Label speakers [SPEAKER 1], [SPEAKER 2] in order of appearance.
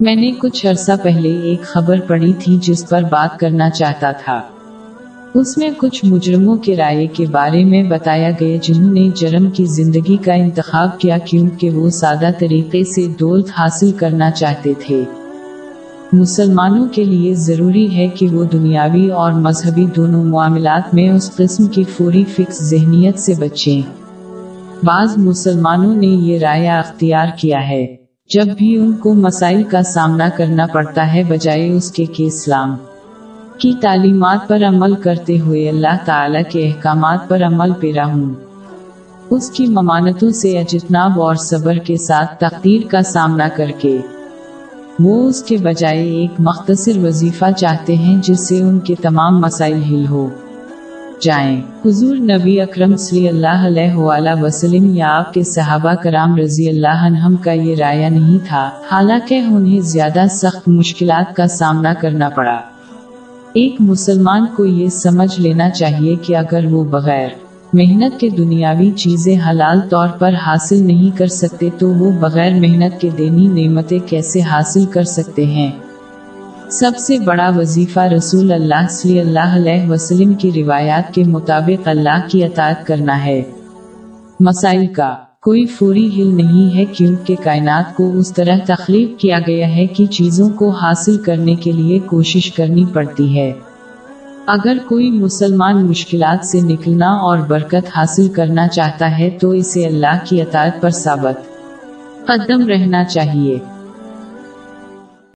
[SPEAKER 1] میں نے کچھ عرصہ پہلے ایک خبر پڑھی تھی جس پر بات کرنا چاہتا تھا۔ اس میں کچھ مجرموں کے رائے کے بارے میں بتایا گیا جنہوں نے جرم کی زندگی کا انتخاب کیا کیونکہ وہ سادہ طریقے سے دولت حاصل کرنا چاہتے تھے۔ مسلمانوں کے لیے ضروری ہے کہ وہ دنیاوی اور مذہبی دونوں معاملات میں اس قسم کی فوری فکس ذہنیت سے بچیں۔ بعض مسلمانوں نے یہ رائے اختیار کیا ہے۔ جب بھی ان کو مسائل کا سامنا کرنا پڑتا ہے بجائے اس کے کہ اسلام کی تعلیمات پر عمل کرتے ہوئے اللہ تعالی کے احکامات پر عمل پیرا ہوں۔ اس کی ممانتوں سے اجتناب اور صبر کے ساتھ تقدیر کا سامنا کر کے۔ وہ اس کے بجائے ایک مختصر وظیفہ چاہتے ہیں جس سے ان کے تمام مسائل حل ہو جائیں۔ حضور نبی اکرم صلی اللہ علیہ وآلہ وسلم یا آپ کے صحابہ کرام رضی اللہ عنہم کا یہ رایہ نہیں تھا، حالانکہ انہیں زیادہ سخت مشکلات کا سامنا کرنا پڑا۔ ایک مسلمان کو یہ سمجھ لینا چاہیے کہ اگر وہ بغیر محنت کے دنیاوی چیزیں حلال طور پر حاصل نہیں کر سکتے تو وہ بغیر محنت کے دینی نعمتیں کیسے حاصل کر سکتے ہیں؟ سب سے بڑا وظیفہ رسول اللہ صلی اللہ علیہ وسلم کی روایات کے مطابق اللہ کی اطاعت کرنا ہے۔ مسائل کا کوئی فوری ہل نہیں ہے کیونکہ کائنات کو اس طرح تخلیق کیا گیا ہے کہ چیزوں کو حاصل کرنے کے لیے کوشش کرنی پڑتی ہے۔ اگر کوئی مسلمان مشکلات سے نکلنا اور برکت حاصل کرنا چاہتا ہے تو اسے اللہ کی اطاعت پر ثابت قدم رہنا چاہیے۔